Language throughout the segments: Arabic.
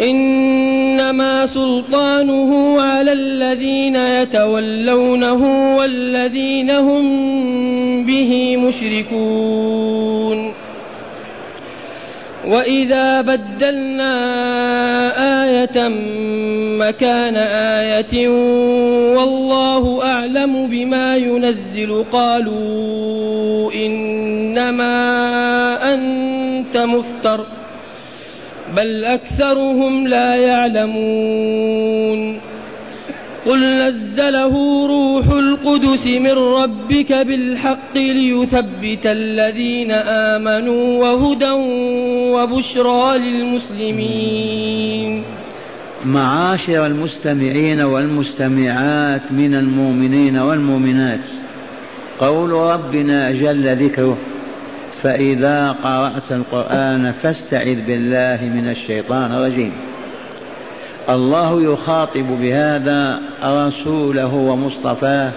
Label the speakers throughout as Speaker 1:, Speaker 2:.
Speaker 1: إنما سلطانه على الذين يتولونه والذين هم به مشركون. وإذا بدلنا آية مكان آية والله أعلم بما ينزل قالوا إنما أنت مفتر. بل أكثرهم لا يعلمون. قل نزله روح القدس من ربك بالحق ليثبت الذين آمنوا وهدى وبشرى للمسلمين.
Speaker 2: معاشر المستمعين والمستمعات من المؤمنين والمؤمنات قول ربنا جل ذكره فإذا قرأت القرآن فاستعذ بالله من الشيطان الرجيم. الله يخاطب بهذا رسوله ومصطفاه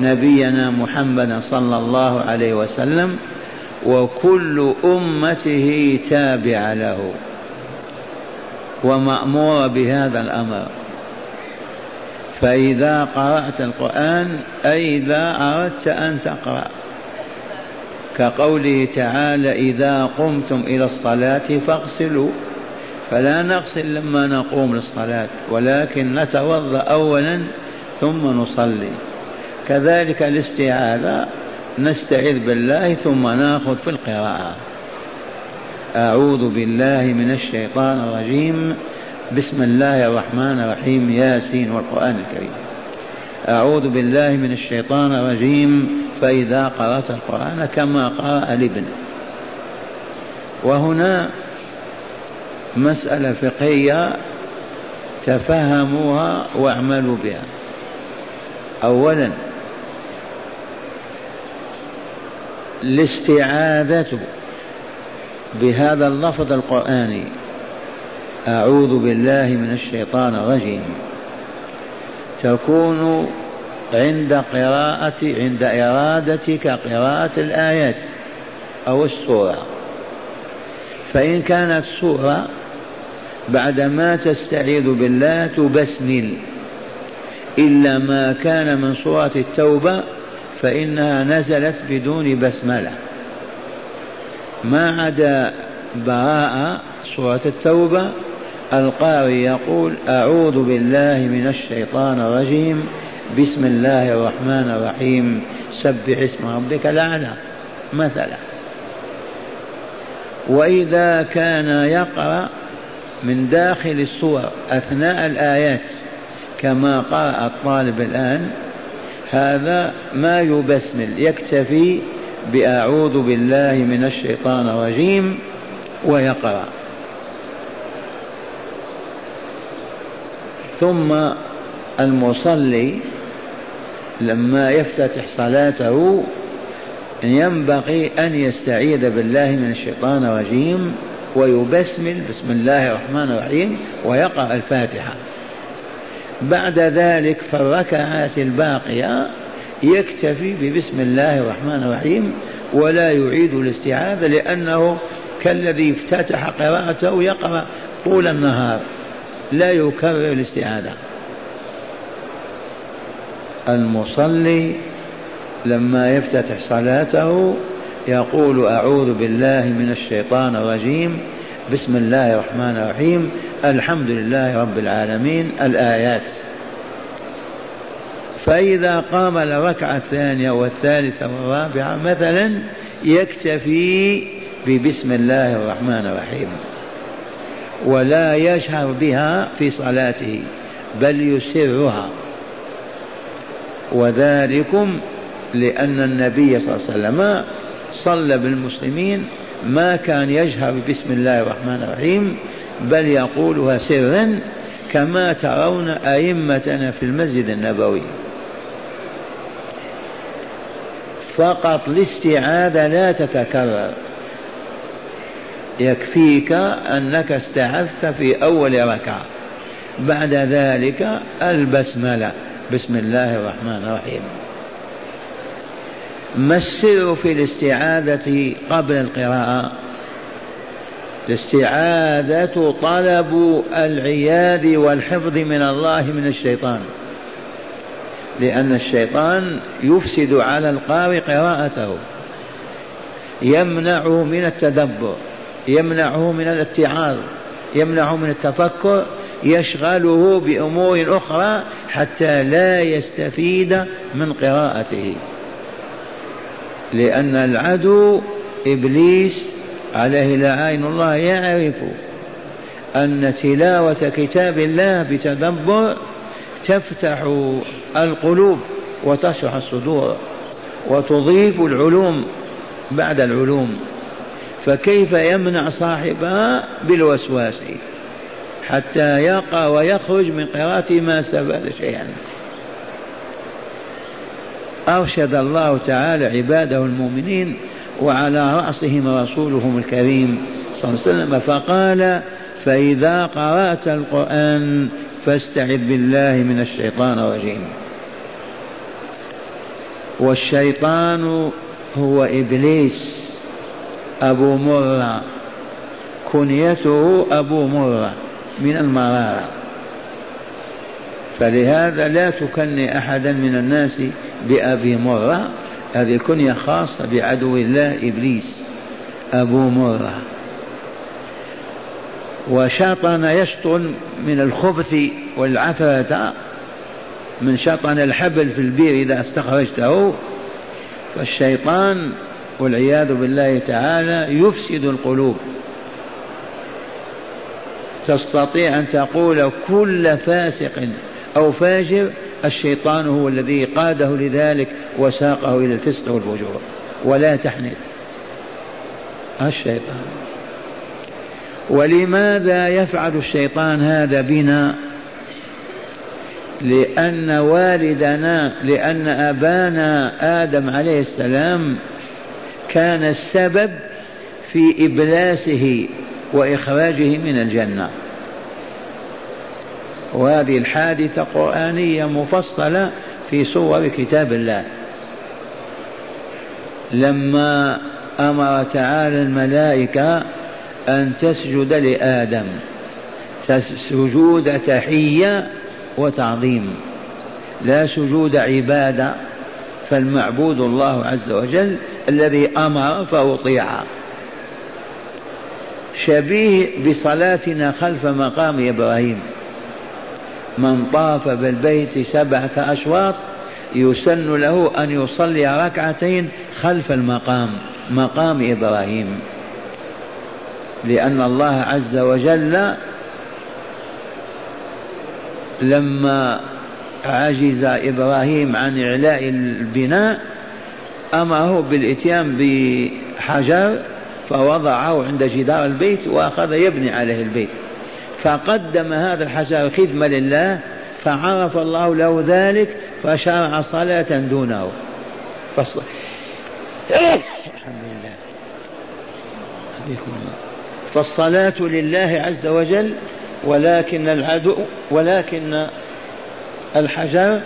Speaker 2: نبينا محمدا صلى الله عليه وسلم وكل أمته تابع له ومامور بهذا الأمر. فإذا قرأت القرآن أي إذا أردت أن تقرأ. كقوله تعالى إذا قمتم إلى الصلاة فاغسلوا. فلا نغسل لما نقوم للصلاة ولكن نتوضأ أولا ثم نصلي. كذلك الاستعاذة نستعذ بالله ثم نأخذ في القراءة. أعوذ بالله من الشيطان الرجيم. بسم الله الرحمن الرحيم ياسين والقرآن الكريم. أعوذ بالله من الشيطان الرجيم. فإذا قرأت القرآن كما قرأ الابن. وهنا مسألة فقهية تفهموها واعملوا بها. أولا الاستعاذة بهذا اللفظ القرآني. أعوذ بالله من الشيطان الرجيم. تكون عند قراءة عند إرادتك قراءة الآيات أو السورة. فإن كانت سورة بعدما تستعيذ بالله تبسمل. إلا ما كان من سورة التوبة فإنها نزلت بدون بسملة. ما عدا براءة سورة التوبة القارئ يقول أعوذ بالله من الشيطان الرجيم. بسم الله الرحمن الرحيم سبح اسم ربك الأعلى مثلا. وإذا كان يقرأ من داخل السور أثناء الآيات كما قرأ الطالب الآن هذا ما يبسمل يكتفي بأعوذ بالله من الشيطان الرجيم ويقرأ. ثم المصلي لما يفتتح صلاته ينبغي أن يستعيذ بالله من الشيطان الرجيم ويبسمل بسم الله الرحمن الرحيم ويقرأ الفاتحة. بعد ذلك في الركعات الباقية يكتفي ببسم الله الرحمن الرحيم ولا يعيد الاستعاذة لأنه كالذي افتتح قراءته يقرأ طول النهار. لا يكرر الاستعاذة. المصلي لما يفتتح صلاته يقول أعوذ بالله من الشيطان الرجيم بسم الله الرحمن الرحيم الحمد لله رب العالمين الآيات. فإذا قام الركعة الثانية والثالثة والرابعة مثلا يكتفي ببسم الله الرحمن الرحيم ولا يجهر بها في صلاته بل يسرها. وذلكم لأن النبي صلى الله عليه وسلم صلى بالمسلمين ما كان يجهر بسم الله الرحمن الرحيم بل يقولها سرا كما ترون أئمتنا في المسجد النبوي. فقط الاستعاذة لا تتكرر. يكفيك أنك استعذت في أول ركعة. بعد ذلك البسملة. بسم الله الرحمن الرحيم. ما السر في الاستعاذة قبل القراءة؟ الاستعاذة طلب العياذ والحفظ من الله من الشيطان. لأن الشيطان يفسد على القارئ قراءته. يمنعه من التدبر يمنعه من الاتعاظ يمنعه من التفكر يشغله بأمور أخرى حتى لا يستفيد من قراءته. لأن العدو إبليس عليه لعين الله يعرف أن تلاوة كتاب الله بتدبر تفتح القلوب وتشرح الصدور وتضيف العلوم بعد العلوم. فكيف يمنع صاحبها بالوسواس؟ حتى يقع ويخرج من قراءة ما استفاد شيئا. أرشد الله تعالى عباده المؤمنين وعلى رأسهم رسولهم الكريم صلى الله عليه وسلم فقال فإذا قرأت القرآن فاستعذ بالله من الشيطان الرجيم. والشيطان هو إبليس أبو مرة كنيته أبو مرة. من المرارة فلهذا لا تكني أحدا من الناس بأبي مرة. هذه كنية خاصة بعدو الله إبليس أبو مرة. وشطن يشطن من الخبث والعثرة من شطن الحبل في البير إذا استخرجته. فالشيطان والعياذ بالله تعالى يفسد القلوب. تستطيع أن تقول كل فاسق أو فاجر الشيطان هو الذي قاده لذلك وساقه إلى الفسق والفجور. ولا تحنث. الشيطان. ولماذا يفعل الشيطان هذا بنا؟ لأن والدنا لأن أبانا آدم عليه السلام كان السبب في إبلاسه وإخراجه من الجنة. وهذه الحادثة قرآنية مفصلة في صور كتاب الله. لما أمر تعالى الملائكة أن تسجد لآدم سجود تحية وتعظيم. لا سجود عبادة فالمعبود الله عز وجل الذي أمر فأطيع. شبيه بصلاتنا خلف مقام إبراهيم. من طاف بالبيت سبعة أشواط يسن له أن يصلي ركعتين خلف المقام مقام إبراهيم. لأن الله عز وجل لما عجز إبراهيم عن إعلاء البناء أمره بالإتيان بحجر فوضعه عند جدار البيت وأخذ يبني عليه البيت. فقدم هذا الحجر خدمة لله فعرف الله له ذلك فشرع صلاة دونه. الحمد لله. فالصلاة لله عز وجل ولكن العدو ولكن الحجر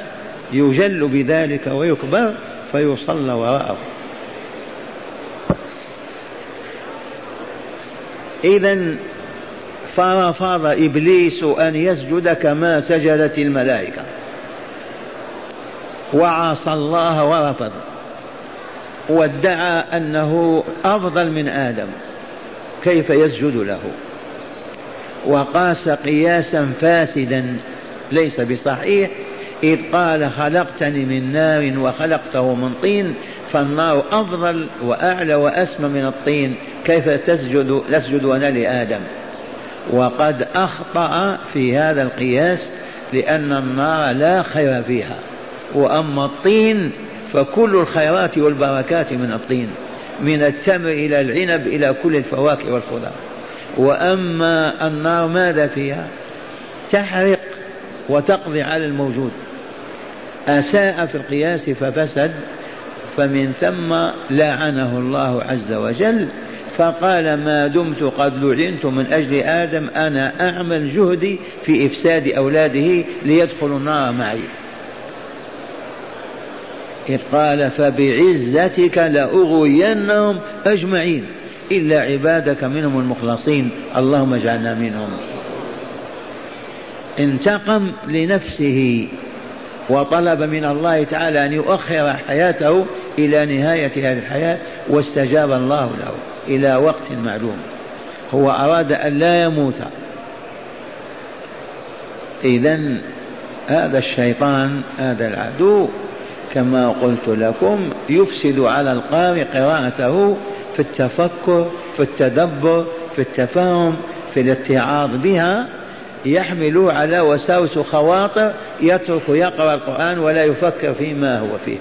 Speaker 2: يجل بذلك ويكبر فيصلى وراءه. إذا فرفض إبليس أن يسجد كما سجدت الملائكة. وعصى الله ورفض. وادعى أنه أفضل من آدم. كيف يسجد له؟ وقاس قياسا فاسدا. ليس بصحيح. إذ قال خلقتني من نار وخلقته من طين. فالنار أفضل وأعلى وأسمى من الطين. كيف تسجد؟ تسجد أنا لآدم. وقد أخطأ في هذا القياس لأن النار لا خير فيها. وأما الطين فكل الخيرات والبركات من الطين من التمر إلى العنب إلى كل الفواكه والخضار. وأما النار ماذا فيها؟ تحرق وتقضي على الموجود. أساء في القياس ففسد فمن ثم لعنه الله عز وجل فقال ما دمت قد لعنت من أجل آدم أنا أعمل جهدي في إفساد أولاده ليدخلوا النار معي. إذ قال فبعزتك لأغوينهم أجمعين إلا عبادك منهم المخلصين اللهم اجعلنا منهم. انتقم لنفسه وطلب من الله تعالى أن يؤخر حياته إلى نهاية هذه الحياة واستجاب الله له إلى وقت معلوم. هو أراد أن لا يموت. إذا هذا الشيطان هذا العدو كما قلت لكم يفسد على القارئ قراءته في التفكر في التدبر في التفاهم في الاتعاظ بها. يحمل على وساوس خواطر يترك يقرأ القرآن ولا يفكر فيما هو فيه.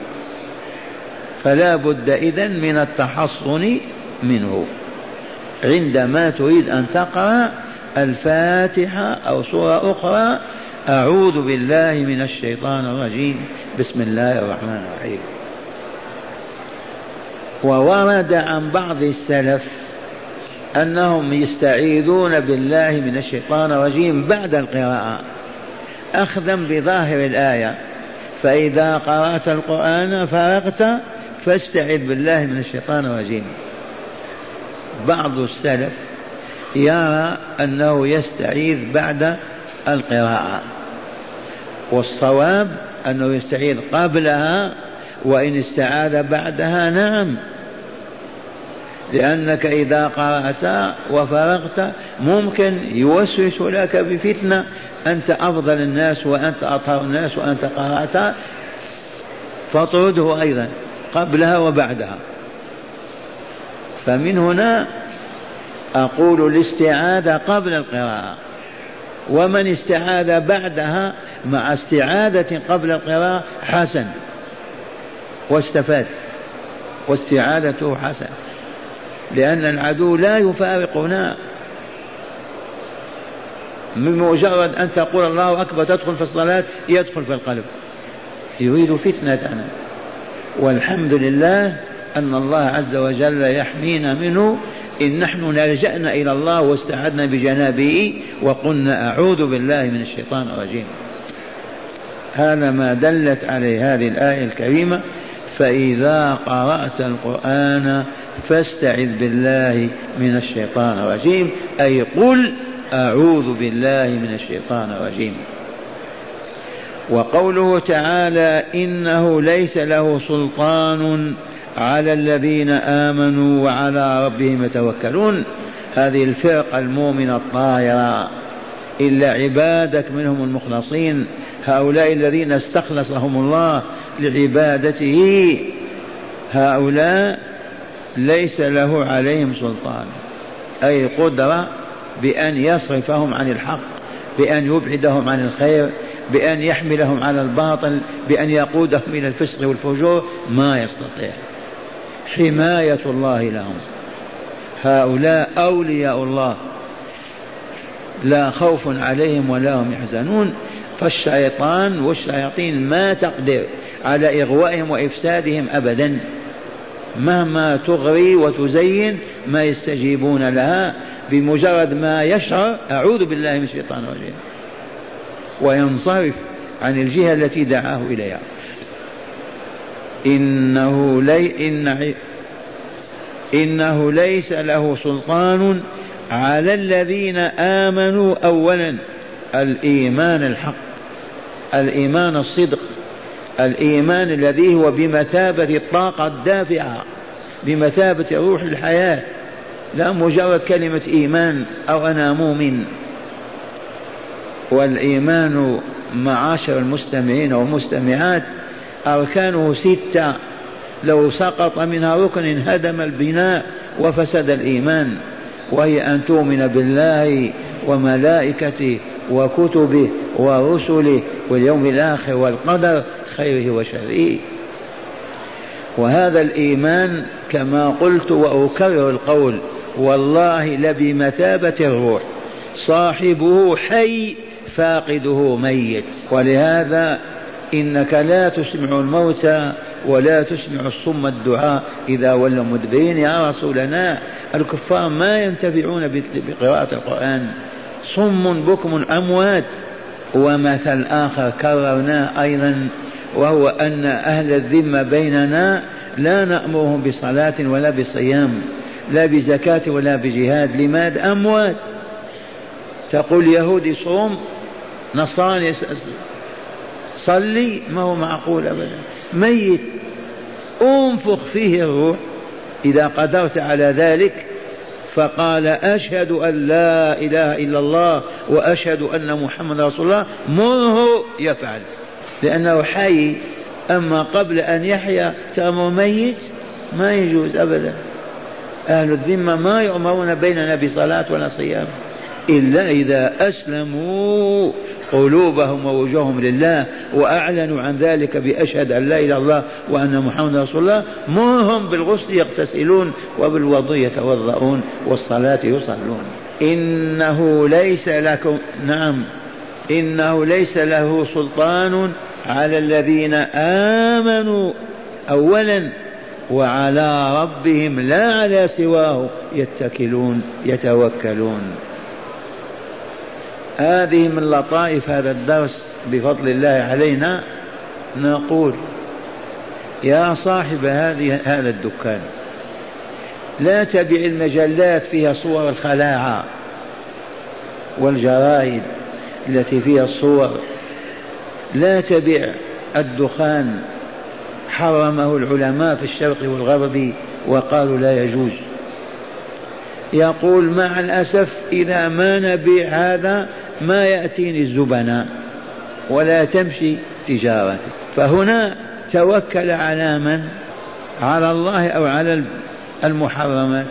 Speaker 2: فلا بد إذن من التحصن منه. عندما تريد أن تقرأ الفاتحة أو سورة أخرى أعوذ بالله من الشيطان الرجيم. بسم الله الرحمن الرحيم. وورد عن بعض السلف أنهم يستعيذون بالله من الشيطان الرجيم بعد القراءة. أخذا بظاهر الآية. فإذا قرأت القرآن فرغت فاستعذ بالله من الشيطان الرجيم. بعض السلف يرى أنه يستعيذ بعد القراءة والصواب أنه يستعيذ قبلها وإن استعاذ بعدها نعم لأنك إذا قرأت وفرغت ممكن يوسوس لك بفتنة أنت أفضل الناس وأنت أطهر الناس وأنت قرأت فاطرده أيضا. قبلها وبعدها. فمن هنا أقول الاستعاذة قبل القراءة. ومن استعاذ بعدها مع استعاذة قبل القراءة حسن. واستفاد. واستعاذته حسن. لأن العدو لا يفارقنا. من مجرد أن تقول الله أكبر تدخل في الصلاة يدخل في القلب. يريد فتنة والحمد لله أن الله عز وجل يحمينا منه إن نحن لجأنا إلى الله واستعدنا بجنابه وقلنا أعوذ بالله من الشيطان الرجيم. هذا ما دلت عليه هذه الآية الكريمة فإذا قرأت القرآن فاستعذ بالله من الشيطان الرجيم أي قل أعوذ بالله من الشيطان الرجيم. وقوله تعالى إنه ليس له سلطان على الذين آمنوا وعلى ربهم يتوكلون. هذه الفرقة المؤمنة الطاهرة. إلا عبادك منهم المخلصين. هؤلاء الذين استخلصهم الله لعبادته. هؤلاء ليس له عليهم سلطان. أي قدرة بأن يصرفهم عن الحق بأن يبعدهم عن الخير بأن يحملهم على الباطل بأن يقودهم إلى الفسق والفجور ما يستطيع. حماية الله لهم. هؤلاء أولياء الله. لا خوف عليهم ولا هم يحزنون. فالشيطان والشياطين ما تقدر على إغوائهم وإفسادهم أبدا. مهما تغري وتزين ما يستجيبون لها بمجرد ما يشعر. أعوذ بالله من الشيطان الرجيم. وينصرف عن الجهة التي دعاه إليها. إنه لي إن إنه ليس له سلطان على الذين آمنوا أولا الإيمان الحق الإيمان الصدق الإيمان الذي هو بمثابة الطاقة الدافعة بمثابة روح الحياة. لا مجرد كلمة إيمان أو أنا مؤمن. والإيمان معاشر المستمعين والمستمعات أركانه ستة. لو سقط منها ركن انهدم البناء وفسد الإيمان وهي أن تؤمن بالله وملائكته وكتبه ورسله واليوم الآخر والقدر خيره وشره. وهذا الإيمان كما قلت وأكرر القول والله لبمثابة الروح صاحبه حي فاقده ميت. ولهذا إنك لا تسمع الموتى ولا تسمع الصم الدعاء إذا ولوا مدبرين. يا رسولنا الكفار ما ينتفعون بقراءة القرآن. صم بكم أموات. ومثل آخر كررناه أيضا وهو أن أهل الذمة بيننا لا نأمرهم بصلاة ولا بصيام لا بزكاة ولا بجهاد. لماذا أموات؟ تقول يهودي صوم نصراني صلي ما هو معقول أبدا. ميت. أنفخ فيه الروح. إذا قدرت على ذلك فقال أشهد أن لا إله إلا الله وأشهد أن محمد رسول الله. مره يفعل. لأنه حي. أما قبل أن يحيا تأمر ميت؟ ما يجوز أبدا. أهل الذمة ما يؤمرون بيننا بصلاة ولا صيام إلا إذا أسلموا قلوبهم ووجوههم لله وأعلنوا عن ذلك بأشهد أن لا إله إلا الله وأن محمد رسول الله. مرهم بالغسل يغتسلون وبالوضوء يتوضؤون والصلاة يصلون. إنه ليس لكم نعم. إنه ليس له سلطان على الذين آمنوا أولا وعلى ربهم لا على سواه يتكلون يتوكلون. هذه من لطائف هذا الدرس بفضل الله علينا نقول يا صاحب هذه هذا الدكان لا تبع المجلات فيها صور الخلاعة والجرائد التي فيها الصور لا تبع الدخان حرمه العلماء في الشرق والغرب وقالوا لا يجوز. يقول مع الأسف إذا ما نبيع هذا ما يأتيني الزبناء ولا تمشي تجارتي. فهنا توكل على من؟ على الله أو على المحرمات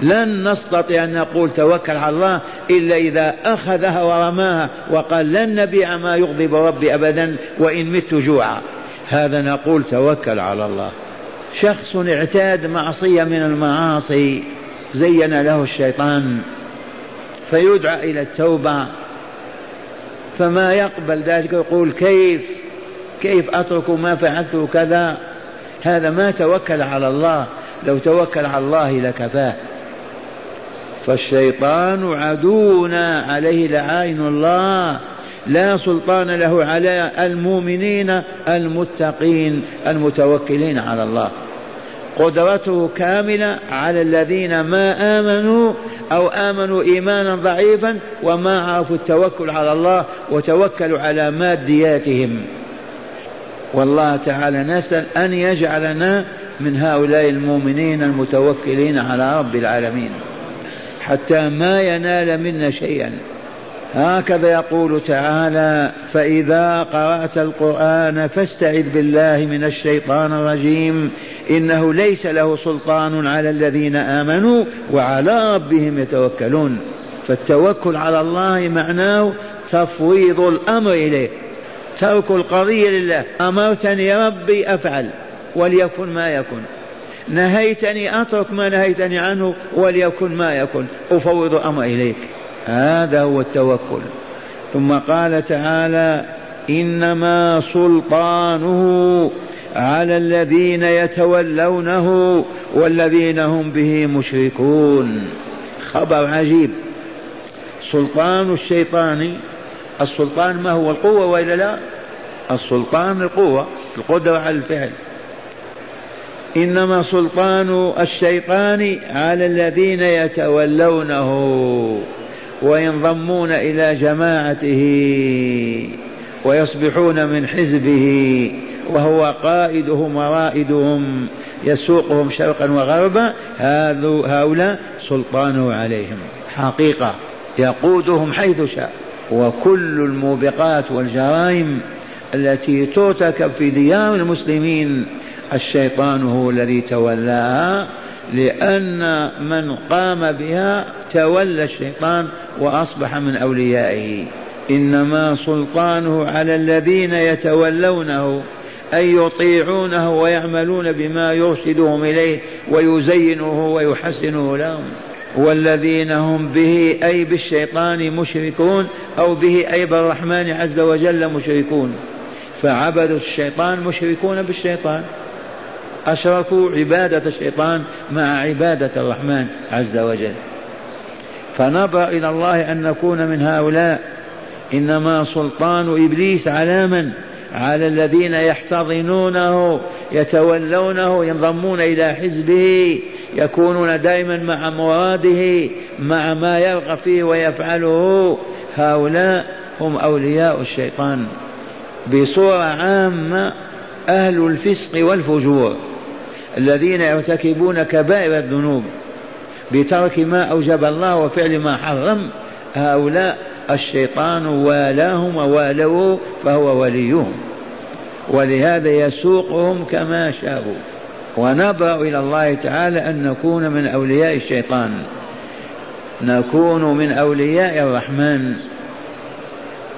Speaker 2: لن نستطيع أن نقول توكل على الله إلا إذا أخذها ورماها وقال لن نبيع ما يغضب ربي أبدا وإن مت جوعا. هذا نقول توكل على الله. شخص اعتاد معصية من المعاصي زين له الشيطان. فيدعى إلى التوبة. فما يقبل ذلك يقول كيف؟ كيف أترك ما فعلته كذا؟ هذا ما توكل على الله. لو توكل على الله لكفاه. فالشيطان عدونا عليه لعائن الله. لا سلطان له على المؤمنين المتقين المتوكلين على الله. قدرته كاملة على الذين ما آمنوا أو آمنوا إيمانا ضعيفا وما عرفوا التوكل على الله وتوكلوا على مادياتهم. والله تعالى نسأل أن يجعلنا من هؤلاء المؤمنين المتوكلين على رب العالمين حتى ما ينال منا شيئا. هكذا يقول تعالى فإذا قرأت القرآن فاستعذ بالله من الشيطان الرجيم إنه ليس له سلطان على الذين آمنوا وعلى ربهم يتوكلون. فالتوكل على الله معناه تفويض الأمر إليه ترك القضية لله. أمرتني ربي أفعل وليكن ما يكن. نهيتني أترك ما نهيتني عنه وليكن ما يكن. أفوض الأمر إليك. هذا هو التوكل. ثم قال تعالى إنما سلطانه على الذين يتولونه والذين هم به مشركون. خبر عجيب. سلطان الشيطان السلطان ما هو القوة وإلا لا؟ السلطان القوة القدرة على الفعل. إنما سلطان الشيطان على الذين يتولونه. وينضمون إلى جماعته ويصبحون من حزبه وهو قائدهم ورائدهم يسوقهم شرقا وغربا هؤلاء سلطانه عليهم. حقيقة يقودهم حيث شاء. وكل الموبقات والجرائم التي ترتكب في ديار المسلمين الشيطان هو الذي تولاها لأن من قام بها تولى الشيطان وأصبح من أوليائه. إنما سلطانه على الذين يتولونه أي يطيعونه ويعملون بما يرشدهم إليه ويزينه ويحسنه لهم. والذين هم به أي بالشيطان مشركون أو به أي بالرحمن عز وجل مشركون. فعبدوا الشيطان مشركون بالشيطان. أشركوا عبادة الشيطان مع عبادة الرحمن عز وجل. فنبى إلى الله أن نكون من هؤلاء. إنما سلطان إبليس على من؟ على الذين يحتضنونه يتولونه ينضمون إلى حزبه يكونون دائما مع مراده مع ما يرغب فيه ويفعله. هؤلاء هم أولياء الشيطان. بصورة عامة أهل الفسق والفجور. الذين يرتكبون كبائر الذنوب بترك ما أوجب الله وفعل ما حرم هؤلاء الشيطان والاهم ووالوه فهو وليهم. ولهذا يسوقهم كما شاءوا. ونبرأ إلى الله تعالى أن نكون من أولياء الشيطان. نكون من أولياء الرحمن.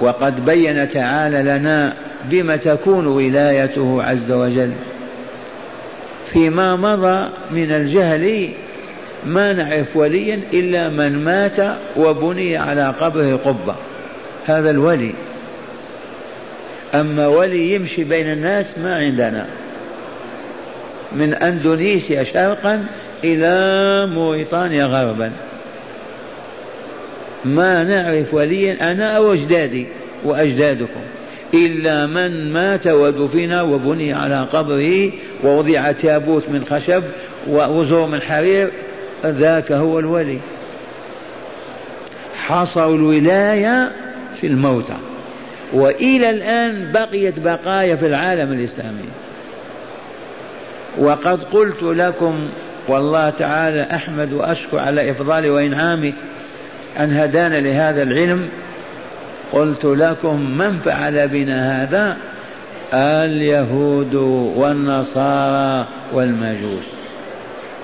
Speaker 2: وقد بين تعالى لنا بما تكون ولايته عز وجل. فيما مضى من الجهل ما نعرف وليا إلا من مات وبني على قبره قبة. هذا الولي. أما ولي يمشي بين الناس ما عندنا. من أندونيسيا شرقا إلى موريطانيا غربا. ما نعرف وليا أنا أو أجدادي وأجدادكم. إلا من مات ودفن وبني على قبره ووضع تابوت من خشب ووزور من حرير ذاك هو الولي. حصروا الولاية في الموتى. وإلى الآن بقيت بقايا في العالم الإسلامي. وقد قلت لكم والله تعالى أحمد وأشكر على إفضالي وإنعامي أن هدانا لهذا العلم. قلت لكم من فعل بنا هذا؟ اليهود والنصارى والمجوس.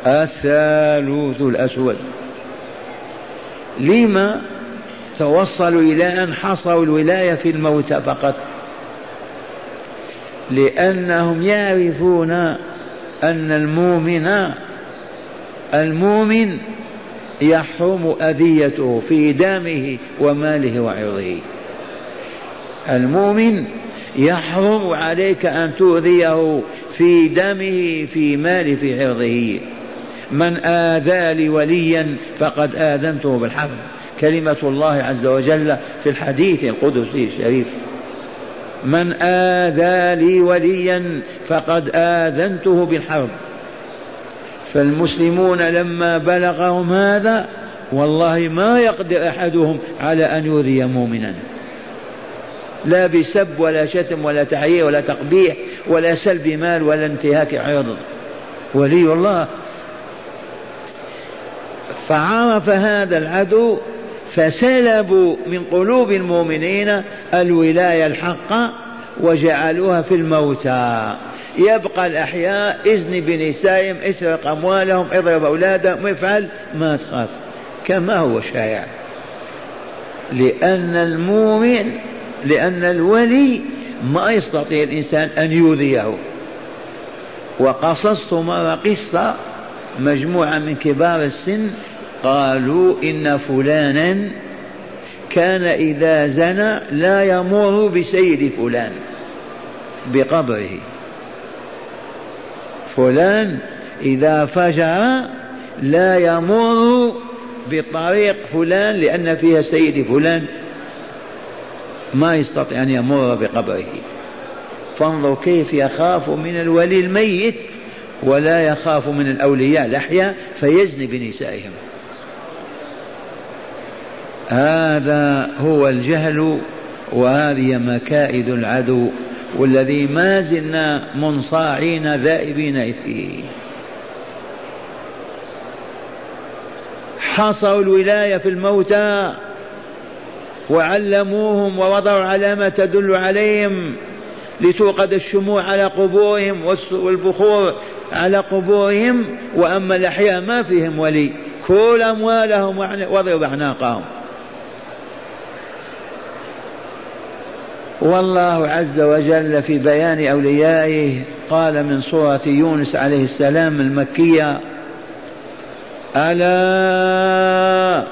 Speaker 2: الثالوث الأسود. لما توصلوا إلى أن حصروا الولاية في الموتى فقط؟ لأنهم يعرفون أن المؤمن المؤمن يحرم أذيته في دمه وماله وعرضه. المؤمن يحرم عليك أن تؤذيه في دمه في ماله في عرضه من آذى لي وليا فقد آذنته بالحرب. كلمة الله عز وجل في الحديث القدسي الشريف. من آذى لي وليا فقد آذنته بالحرب. فالمسلمون لما بلغهم هذا والله ما يقدر أحدهم على أن يؤذي مؤمنا. لا بسب ولا شتم ولا تعيير ولا تقبيح ولا سلب مال ولا انتهاك عرض. ولي الله فعرف هذا العدو فسلبوا من قلوب المؤمنين الولاية الحقة وجعلوها في الموتى. يبقى الأحياء إذن بنسائهم إسرق أموالهم اضرب أولادهم افعل ما تخاف. كما هو شائع. لأن المؤمن لأن الولي ما يستطيع الإنسان أن يؤذيه. وقصصت مرة قصة مجموعة من كبار السن قالوا إن فلانا كان إذا زنى لا يمر بسيد فلان بقبره. فلان إذا فجر لا يمر بطريق فلان لأن فيها سيد فلان ما يستطيع أن يمر بقبره. فانظر كيف يخاف من الولي الميت ولا يخاف من الأولياء الأحياء فيزني بنسائهم. هذا هو الجهل وهذه مكائد العدو والذي ما زلنا منصاعين ذائبين فيه. حصروا الولاية في الموتى وعلموهم ووضعوا علامة تدل عليهم لتوقد الشموع على قبورهم والبخور على قبورهم. وأما الأحياء ما فيهم ولي. كل أموالهم وضرب أعناقهم والله عز وجل في بيان أوليائه قال من سورة يونس عليه السلام المكية ألا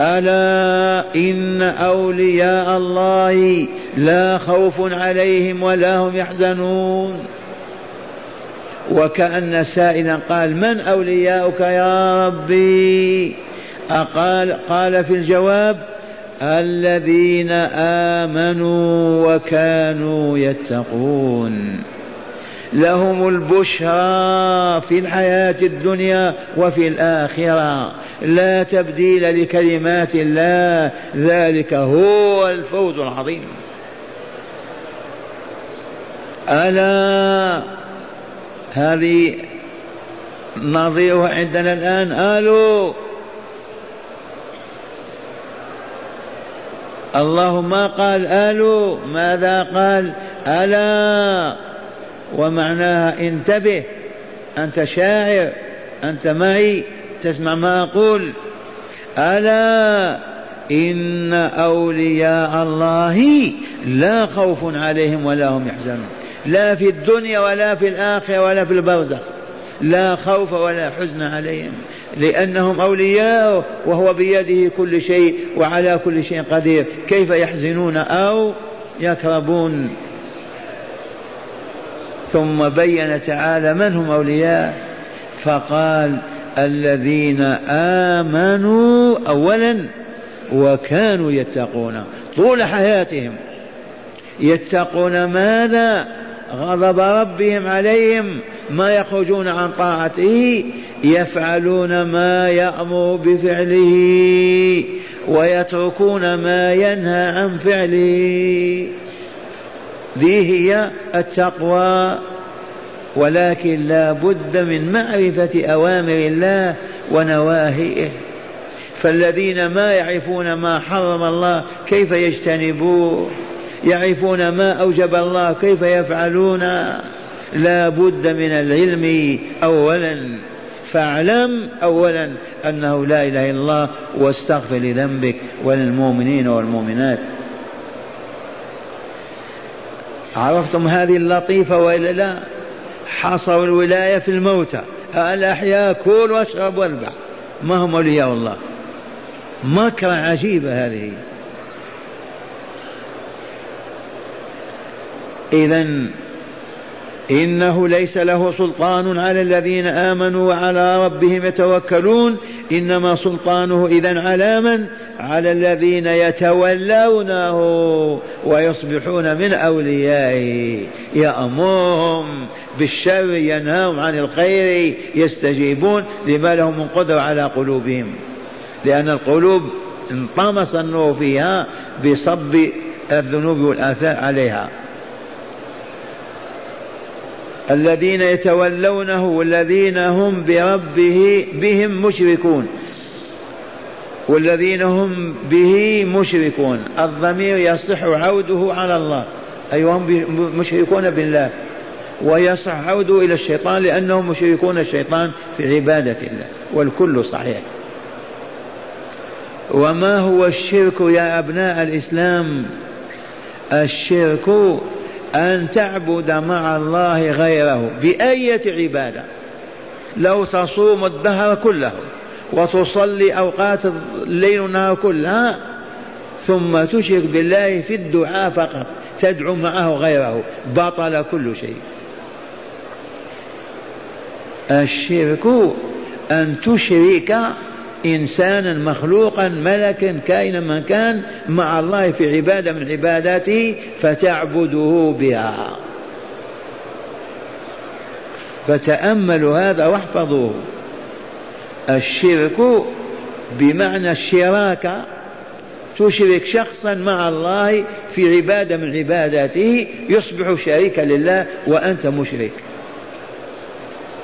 Speaker 2: ألا إن أولياء الله لا خوف عليهم ولا هم يحزنون. وكأن سائلا قال من أولياؤك يا ربي؟ أقال قال في الجواب الذين آمنوا وكانوا يتقون. لهم البشرى في الحياة الدنيا وفي الآخرة. لا تبديل لكلمات الله. ذلك هو الفوز العظيم. ألا هذه نظيرها عندنا الآن. ألو. الله ما قال ألو؟ ماذا قال؟ ألا ومعناها انتبه أنت شاعر أنت معي تسمع ما أقول. ألا إن أولياء الله لا خوف عليهم ولا هم يحزنون. لا في الدنيا ولا في الآخرة ولا في البرزخ. لا خوف ولا حزن عليهم لأنهم أولياء وهو بيده كل شيء وعلى كل شيء قدير. كيف يحزنون أو يكربون؟ ثم بين تعالى من هم أولياء فقال الذين آمنوا أولا وكانوا يتقون. طول حياتهم. يتقون ماذا؟ غضب ربهم عليهم ما يخرجون عن طاعته يفعلون ما يأمر بفعله ويتركون ما ينهى عن فعله. ذي هي التقوى ولكن لا بد من معرفة أوامر الله ونواهيه. فالذين ما يعرفون ما حرم الله كيف يجتنبوه؟ يعرفون ما أوجب الله كيف يفعلون؟ لا بد من العلم أولا. فاعلم أولا أنه لا إله إلا الله واستغفر لذنبك وللمؤمنين والمؤمنات. عرفتم هذه اللطيفة وإلا لا؟ حصروا الولاية في الموتى. الأحياء كل واشرب واربع ما هم أولياء الله؟ مكرة عجيبة هذه. إذا إنه ليس له سلطان على الذين آمنوا وعلى ربهم يتوكلون إنما سلطانه إذا على من؟ على الذين يتولونه ويصبحون من أوليائه. يأمرهم بالشر ينهاهم عن الخير يستجيبون لما لهم من قدرة على قلوبهم. لأن القلوب انطمس النور فيها بصب الذنوب والآثار عليها. الذين يتولونه والذين هم بربه بهم مشركون. والذين هم به مشركون. الضمير يصح عوده على الله. أي هم مشركون بالله. ويصح عوده إلى الشيطان لأنهم مشركون الشيطان في عبادة الله. والكل صحيح. وما هو الشرك يا أبناء الإسلام؟ الشرك أن تعبد مع الله غيره بأية عبادة. لو تصوم الدهر كله وتصلي أوقات الليل والنهار كلها ثم تشرك بالله في الدعاء فقط تدعو معه غيره بطل كل شيء. الشرك أن تشرك إنسانا مخلوقا ملكا كائنا من كان مع الله في عبادة من عباداته فتعبده بها. فتأملوا هذا واحفظوه. الشرك بمعنى الشراكة تشرك شخصا مع الله في عبادة من عباداته يصبح شريكا لله وأنت مشرك.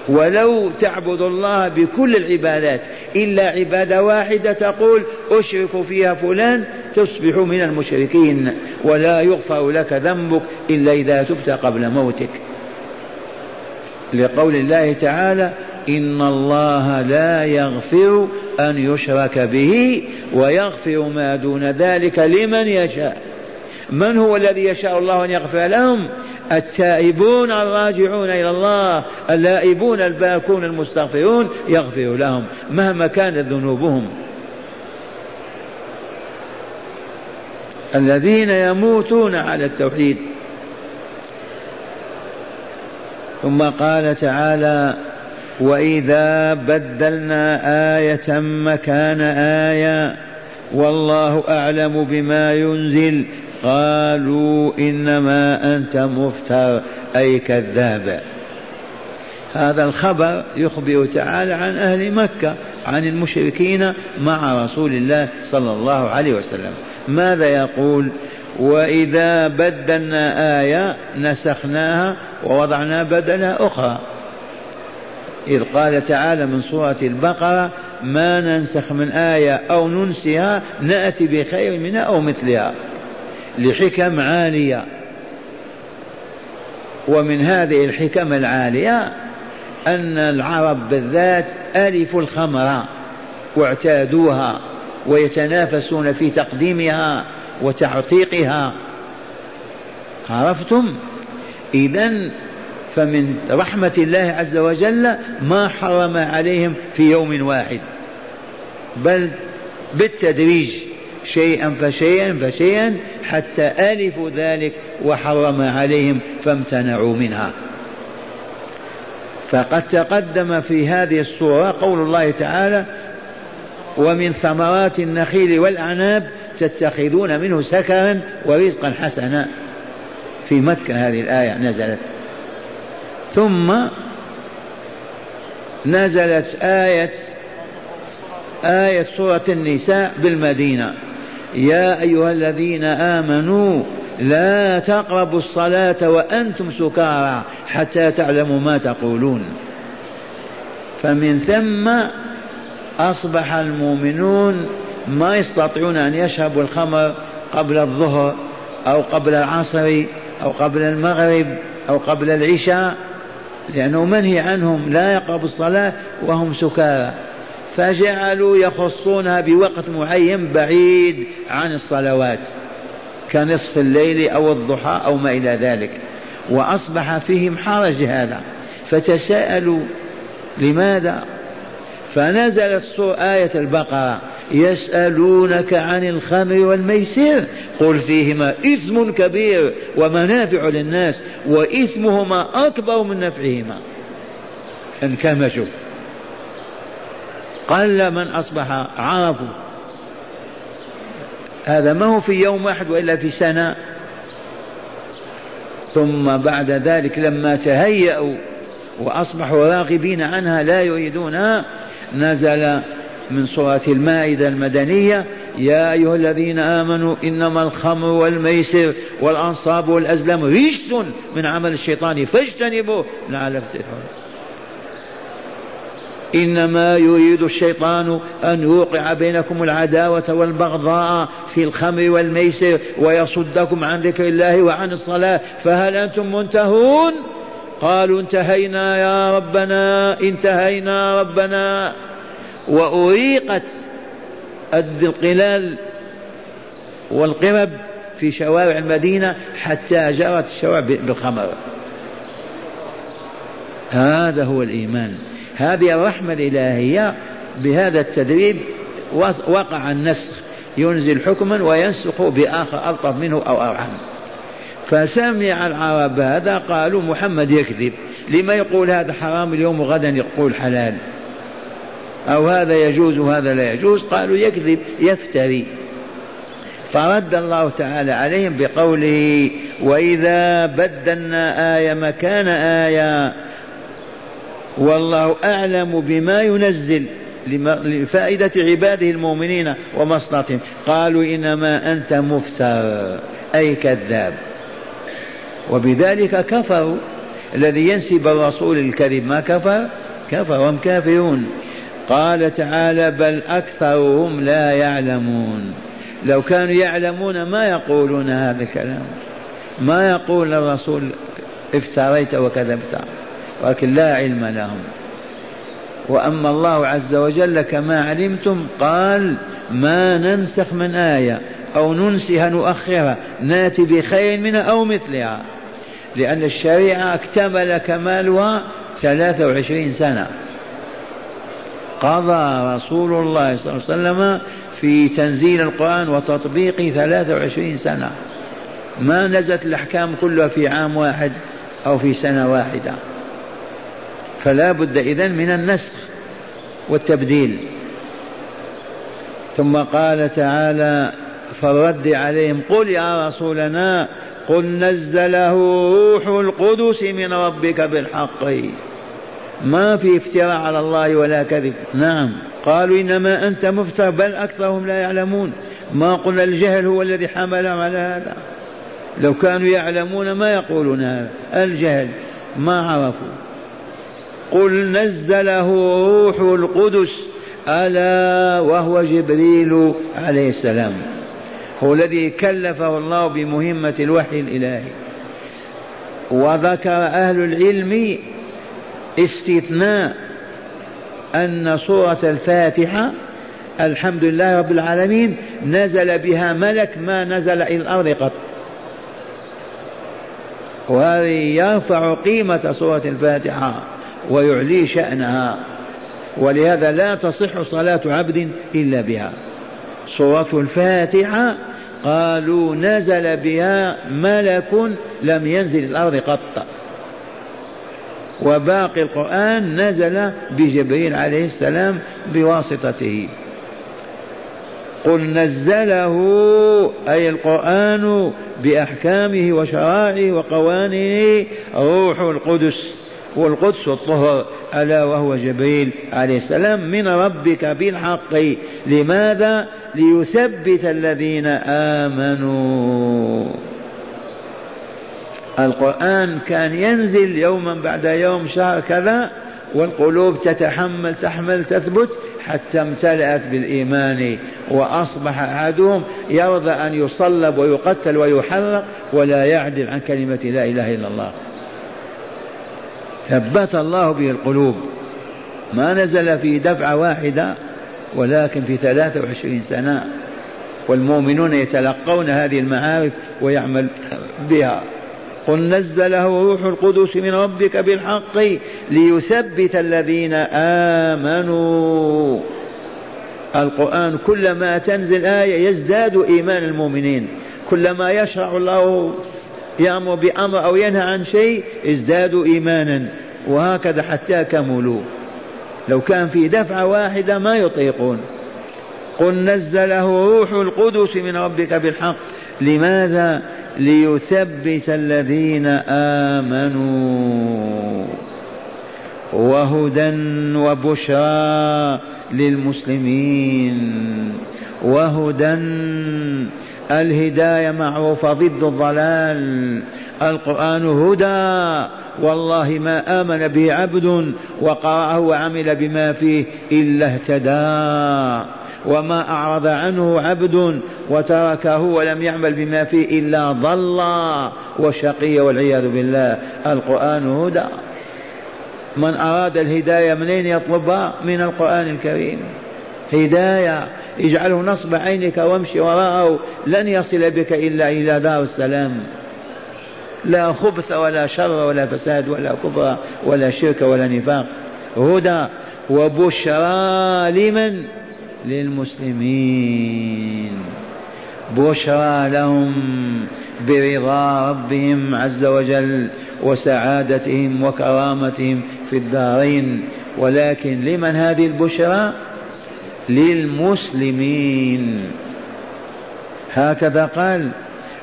Speaker 2: ولو تعبد الله بكل العبادات إلا عبادة واحدة تقول أشرك فيها فلان تصبح من المشركين ولا يغفر لك ذنبك إلا إذا تبت قبل موتك. لقول الله تعالى إن الله لا يغفر أن يشرك به ويغفر ما دون ذلك لمن يشاء. من هو الذي يشاء الله أن يغفر لهم؟ التائبون الراجعون إلى الله اللائبون الباكون المستغفرون يغفر لهم مهما كانت ذنوبهم. الذين يموتون على التوحيد. ثم قال تعالى وإذا بدلنا آية مكان آية والله أعلم بما ينزل قالوا إنما أنت مفتر أي كذاب. هذا الخبر يخبر تعالى عن أهل مكة عن المشركين مع رسول الله صلى الله عليه وسلم. ماذا يقول؟ وإذا بدلنا آية نسخناها ووضعنا بدلها أخرى. إذ قال تعالى من سورة البقرة ما ننسخ من آية أو ننسها نأتي بخير منها أو مثلها. لحكم عالية. ومن هذه الحكم العالية أن العرب بالذات ألفوا الخمر واعتادوها ويتنافسون في تقديمها وتعتيقها. عرفتم؟ إذا فمن رحمة الله عز وجل ما حرم عليهم في يوم واحد بل بالتدريج. شيئا فشيئا فشيئا حتى ألفوا ذلك وحرم عليهم فامتنعوا منها. فقد تقدم في هذه الصورة قول الله تعالى ومن ثمرات النخيل والأعناب تتخذون منه سكرا ورزقا حسنا. في مكة هذه الآية نزلت. ثم نزلت آية آية سورة النساء بالمدينة. يا أيها الذين آمنوا لا تقربوا الصلاة وأنتم سكارى حتى تعلموا ما تقولون. فمن ثم أصبح المؤمنون ما يستطيعون أن يشربوا الخمر قبل الظهر أو قبل العصر أو قبل المغرب أو قبل العشاء لأنه منهي عنهم لا يقربوا الصلاة وهم سكارى. فجعلوا يخصونها بوقت معين بعيد عن الصلوات كنصف الليل أو الضحى أو ما إلى ذلك وأصبح فيهم حرج هذا. فتساءلوا لماذا؟ فنزلت آية البقرة يسألونك عن الخمر والميسر قل فيهما إثم كبير ومنافع للناس وإثمهما أكبر من نفعهما. انكمشوا. قل من أصبح عرفوا هذا ما هو في يوم واحد وإلا في سنة. ثم بعد ذلك لما تهيأوا وأصبحوا راغبين عنها لا يريدونها نزل من سورة المائدة المدنية يا أيها الذين آمنوا إنما الخمر والميسر والأنصاب والأزلام رجس من عمل الشيطان فاجتنبوه لعلكم تفلحون. إنما يريد الشيطان أن يوقع بينكم العداوة والبغضاء في الخمر والميسر ويصدكم عن ذكر الله وعن الصلاة. فهل أنتم منتهون؟ قالوا انتهينا يا ربنا انتهينا ربنا. وأريقت القلال والقرب في شوارع المدينة حتى جرت الشوارع بالخمر. هذا هو الإيمان. هذه الرحمة الإلهية بهذا التدريب وقع النسخ. ينزل حكما وينسخ بآخر ألطف منه أو أرحم. فسمع العرب هذا قالوا محمد يكذب. لما يقول هذا حرام اليوم وغدا يقول حلال. أو هذا يجوز وهذا لا يجوز قالوا يكذب يفتري. فرد الله تعالى عليهم بقوله وإذا بدلنا آية مكان آية والله أعلم بما ينزل لفائدة عباده المؤمنين ومصلحتهم. قالوا إنما أنت مفتر أي كذاب. وبذلك كفروا. الذي ينسب الرسول الكذب ما كفر؟ كفر وهم كافرون. قال تعالى بل أكثرهم لا يعلمون. لو كانوا يعلمون ما يقولون هذا الكلام. ما يقول الرسول افتريت وكذبت. ولكن لا علم لهم. وأما الله عز وجل كما علمتم قال ما ننسخ من آية أو ننسها نؤخرها ناتي بخير منها أو مثلها. لأن الشريعة اكتمل كمالها ثلاثة وعشرين سنة. قضى رسول الله صلى الله عليه وسلم في تنزيل القرآن وتطبيقه ثلاثة وعشرين سنة. ما نزلت الأحكام كلها في عام واحد أو في سنة واحدة. فلا بد إذن من النسخ والتبديل. ثم قال تعالى فالرد عليهم قل يا رسولنا قل نزله روح القدس من ربك بالحق. ما في افتراء على الله ولا كذب. نعم قالوا إنما أنت مفتر بل أكثرهم لا يعلمون. ما قلنا الجهل هو الذي حملهم على هذا. لو كانوا يعلمون ما يقولون هذا. الجهل ما عرفوا. قل نزله روح القدس ألا وهو جبريل عليه السلام. هو الذي كلفه الله بمهمة الوحي الإلهي. وذكر أهل العلم استثناء أن سورة الفاتحة الحمد لله رب العالمين نزل بها ملك ما نزل إلى الأرض قط. وهذا يرفع قيمة سورة الفاتحة. ويعلي شأنها ولهذا لا تصح صلاة عبد إلا بها. سورة الفاتحة قالوا نزل بها ملك لم ينزل الأرض قط. وباقي القرآن نزل بجبريل عليه السلام بواسطته. قل نزله أي القرآن بأحكامه وشرائعه وقوانينه روح القدس. والقدس الطهر ألا وهو جبريل عليه السلام من ربك بالحق. لماذا؟ ليثبت الذين آمنوا. القرآن كان ينزل يوما بعد يوم شهر كذا والقلوب تتحمل تحمل تثبت حتى امتلأت بالإيمان وأصبح أحدهم يرضى أن يصلب ويقتل ويحرق ولا يعدل عن كلمة لا إله إلا الله. ثبت الله به القلوب. ما نزل في دفعة واحدة ولكن في ثلاثة وعشرين سنة والمؤمنون يتلقون هذه المعارف ويعمل بها. قل نزله روح القدس من ربك بالحق ليثبت الذين آمنوا. القرآن كلما تنزل آية يزداد إيمان المؤمنين. كلما يشرع الله يأمر بأمر أو ينهى عن شيء ازدادوا إيمانا وهكذا حتى كملوا. لو كان في دفعة واحدة ما يطيقون. قل نزله روح القدس من ربك بالحق. لماذا؟ ليثبت الذين آمنوا. وهدى وبشرى للمسلمين. وهدى الهداية معروفة ضد الضلال. القرآن هدى. والله ما آمن به عبد وقرأه وعمل بما فيه إلا اهتدى. وما أعرض عنه عبد وتركه ولم يعمل بما فيه إلا ضل وشقي والعياذ بالله. القرآن هدى. من أراد الهداية منين يطلبها من القرآن الكريم. هداية. اجعله نصب عينك وامشي وراءه لن يصل بك إلا إلى دار السلام. لا خبث ولا شر ولا فساد ولا كفر ولا شرك ولا نفاق. هدى وبشرى لمن؟ للمسلمين. بشرى لهم برضا ربهم عز وجل وسعادتهم وكرامتهم في الدارين. ولكن لمن هذه البشرى؟ للمسلمين. هكذا قال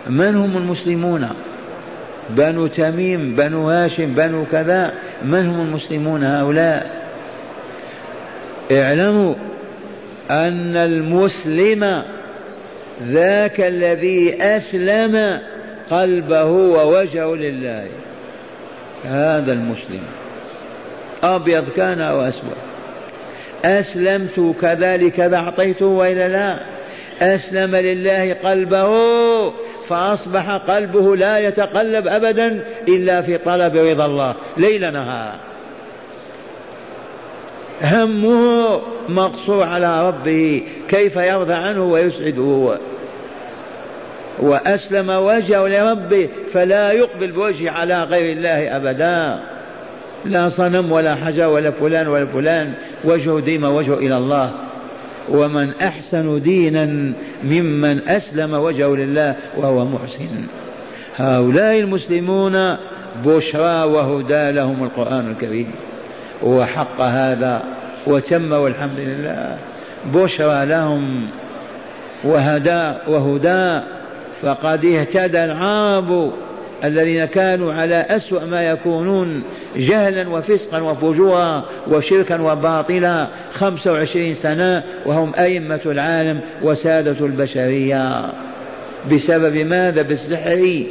Speaker 2: من هم المسلمون؟ بنو تميم بنو هاشم بنو كذا. من هم المسلمون هؤلاء؟ اعلموا أن المسلم ذاك الذي أسلم قلبه ووجهه لله. هذا المسلم. أبيض كان أو أسود؟ أسلمت كذلك أعطيته وإلا لا. أسلم لله قلبه فأصبح قلبه لا يتقلب أبدا إلا في طلب رضا الله. ليل نهار. همه مقصور على ربه. كيف يرضى عنه ويسعده وأسلم وجهه لربه فلا يقبل بوجهه على غير الله أبدا. لا صنم ولا حجر ولا فلان ولا فلان وجهه ديما وجهه إلى الله. ومن أحسن دينا ممن أسلم وجهه لله وهو محسن. هؤلاء المسلمون بشرى وهدى لهم القرآن الكريم. وحق هذا وتم والحمد لله. بشرى لهم وهدى وهدى فقد اهتدى العرب الذين كانوا على أسوأ ما يكونون جهلا وفسقا وفجورا وشركا وباطلا خمسة وعشرين سنة وهم أئمة العالم وسادة البشرية. بسبب ماذا؟ بالسحر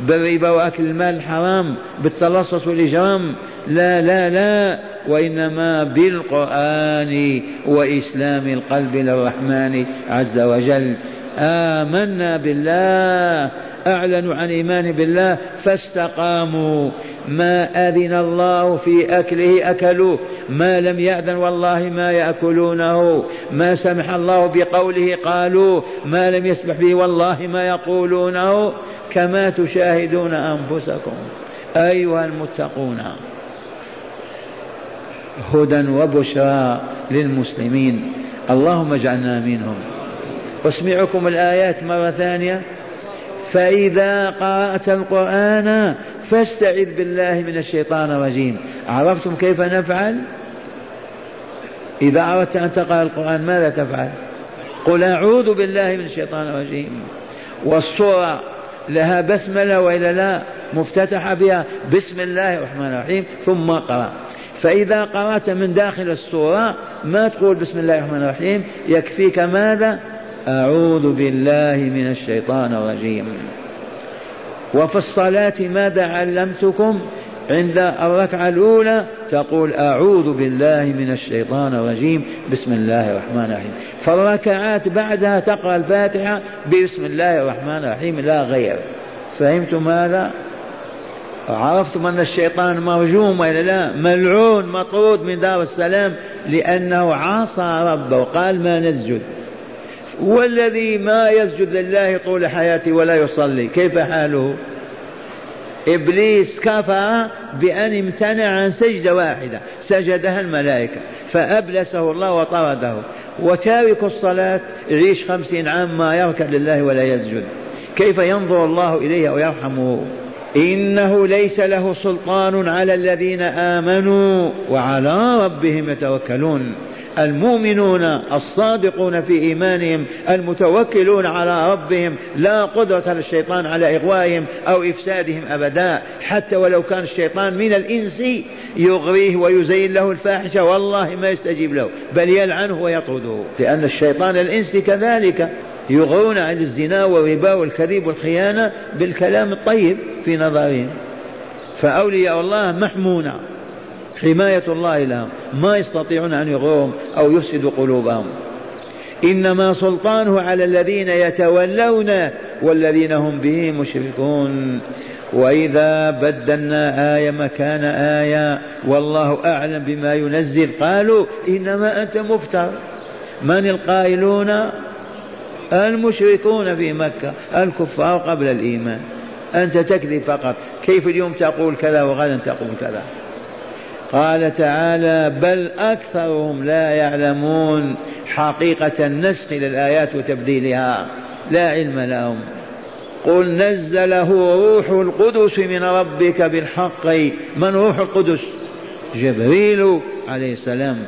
Speaker 2: بالربا وأكل المال الحرام بالتلصص والإجرام. لا لا لا وإنما بالقرآن وإسلام القلب للرحمن عز وجل. آمنا بالله أعلنوا عن إيمان بالله فاستقاموا. ما أذن الله في أكله أكلوه ما لم يأذن والله ما يأكلونه. ما سمح الله بقوله قالوا ما لم يسمح به والله ما يقولونه. كما تشاهدون أنفسكم. أيها المتقون. هدى وبشرى للمسلمين. اللهم اجعلنا منهم. أسمعكم الآيات مرة ثانية. فإذا قرأت القرآن فاستعذ بالله من الشيطان الرجيم. عرفتم كيف نفعل؟ إذا أردت أن تقرأ القرآن ماذا تفعل؟ قل أعوذ بالله من الشيطان الرجيم. والصورة لها بسملة وإلا لا مفتتحة بها. بسم الله الرحمن الرحيم. ثم اقرأ. فإذا قرأت من داخل السورة ما تقول بسم الله الرحمن الرحيم؟ يكفيك ماذا؟ أعوذ بالله من الشيطان الرجيم. وفي الصلاة ماذا علمتكم؟ عند الركعة الأولى تقول أعوذ بالله من الشيطان الرجيم. بسم الله الرحمن الرحيم. فالركعات بعدها تقرأ الفاتحة بسم الله الرحمن الرحيم لا غير. فهمتم هذا؟ عرفتم أن الشيطان مرجوم ولا لا؟ ملعون مطرود من دار السلام لأنه عصى ربه وقال ما نسجد. والذي ما يسجد لله طول حياته ولا يصلي كيف حاله؟ إبليس كفر بأن امتنع عن سجدة واحدة سجدها الملائكة فأبلسه الله وطرده وتارك الصلاة يعيش خمسين عام ما يركع لله ولا يسجد. كيف ينظر الله إليه ويرحمه؟ إنه ليس له سلطان على الذين آمنوا وعلى ربهم يتوكلون. المؤمنون الصادقون في إيمانهم المتوكلون على ربهم لا قدرة للشيطان على إغوائهم أو إفسادهم أبدا. حتى ولو كان الشيطان من الإنس يغريه ويزين له الفاحشة والله ما يستجيب له بل يلعنه ويطرده. لأن الشيطان الإنس كذلك يغرون عن الزنا والربا والكذب والخيانة بالكلام الطيب في نظرهم. فأولياء الله محمونة حماية الله لهم ما يستطيعون أن يغروهم أو يفسدوا قلوبهم. إنما سلطانه على الذين يتولون والذين هم به مشركون. وإذا بدلنا آية مكان آية والله أعلم بما ينزل. قالوا إنما أنت مفتر. من القائلون؟ المشركون في مكة الكفار قبل الإيمان. أنت تكذب فقط. كيف اليوم تقول كذا وغدا تقول كذا؟ قال تعالى بل أكثرهم لا يعلمون حقيقة النسخ للآيات وتبديلها. لا علم لهم. قل نزله روح القدس من ربك بالحق. من روح القدس؟ جبريل عليه السلام.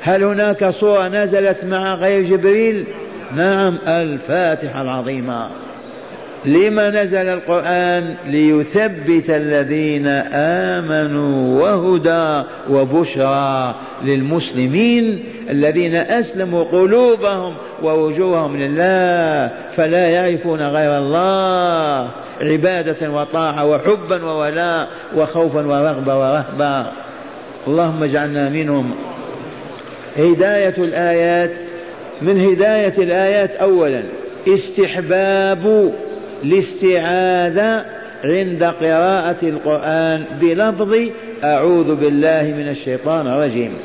Speaker 2: هل هناك صورة نزلت مع غير جبريل؟ نعم الفاتحة العظيمة. لما نزل القرآن ليثبت الذين آمنوا وهدى وبشرى للمسلمين الذين أسلموا قلوبهم ووجوههم لله فلا يعرفون غير الله عبادة وطاعة وحبا وولاء وخوفا ورغبة ورهبة. اللهم اجعلنا منهم. هداية الآيات. من هداية الآيات أولا استحباب الاستعاذة عند قراءة القرآن بلفظ أعوذ بالله من الشيطان الرجيم.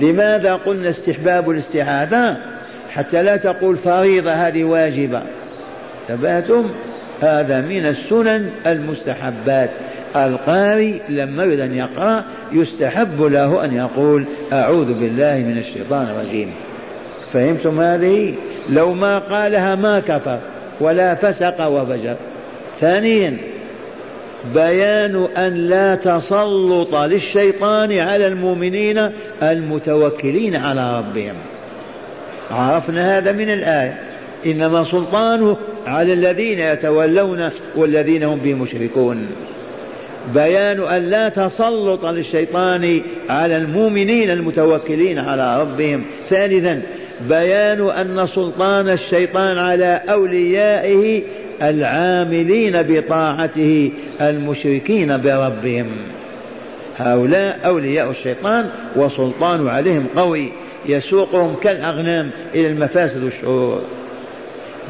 Speaker 2: لماذا قلنا استحباب الاستعاذة؟ حتى لا تقول فريضة هذه واجبة. انتبهتم هذا من السنن المستحبات. القارئ لما يريد أن يقرأ يستحب له أن يقول أعوذ بالله من الشيطان الرجيم. فهمتم هذه؟ لو ما قالها ما كفر. ولا فسق وفجر. ثانيا بيان أن لا تسلط للشيطان على المؤمنين المتوكلين على ربهم. عرفنا هذا من الآية. إنما سلطانه على الذين يتولون والذين هم به مشركون بيان أن لا تسلط للشيطان على المؤمنين المتوكلين على ربهم. ثالثا بيان أن سلطان الشيطان على أوليائه العاملين بطاعته المشركين بربهم. هؤلاء أولياء الشيطان وسلطان عليهم قوي يسوقهم كالأغنام إلى المفاسد والشرور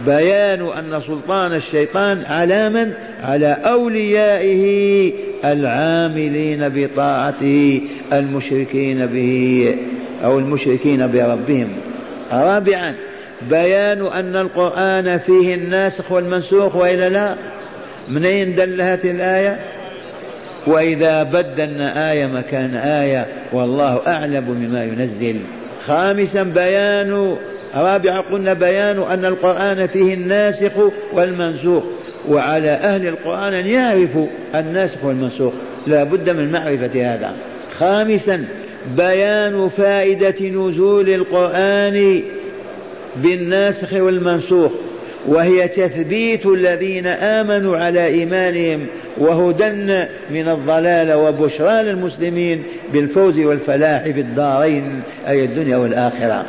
Speaker 2: بيان أن سلطان الشيطان على من؟ على أوليائه العاملين بطاعته المشركين به أو المشركين بربهم. رابعا بيان أن القرآن فيه الناسخ والمنسوخ وإلا لا؟ منين دلت الآية؟ وإذا بدلنا آية مكان آية والله أعلم بما ينزل. خامسا بيان رابعا قلنا بيان أن القرآن فيه الناسخ والمنسوخ. وعلى أهل القرآن أن يعرفوا الناسخ والمنسوخ لا بد من معرفة هذا. خامسا بيان فائدة نزول القرآن بالناسخ والمنسوخ وهي تثبيت الذين آمنوا على إيمانهم وهدى من الضلال وبشرى للمسلمين بالفوز والفلاح في الدارين أي الدنيا والآخرة.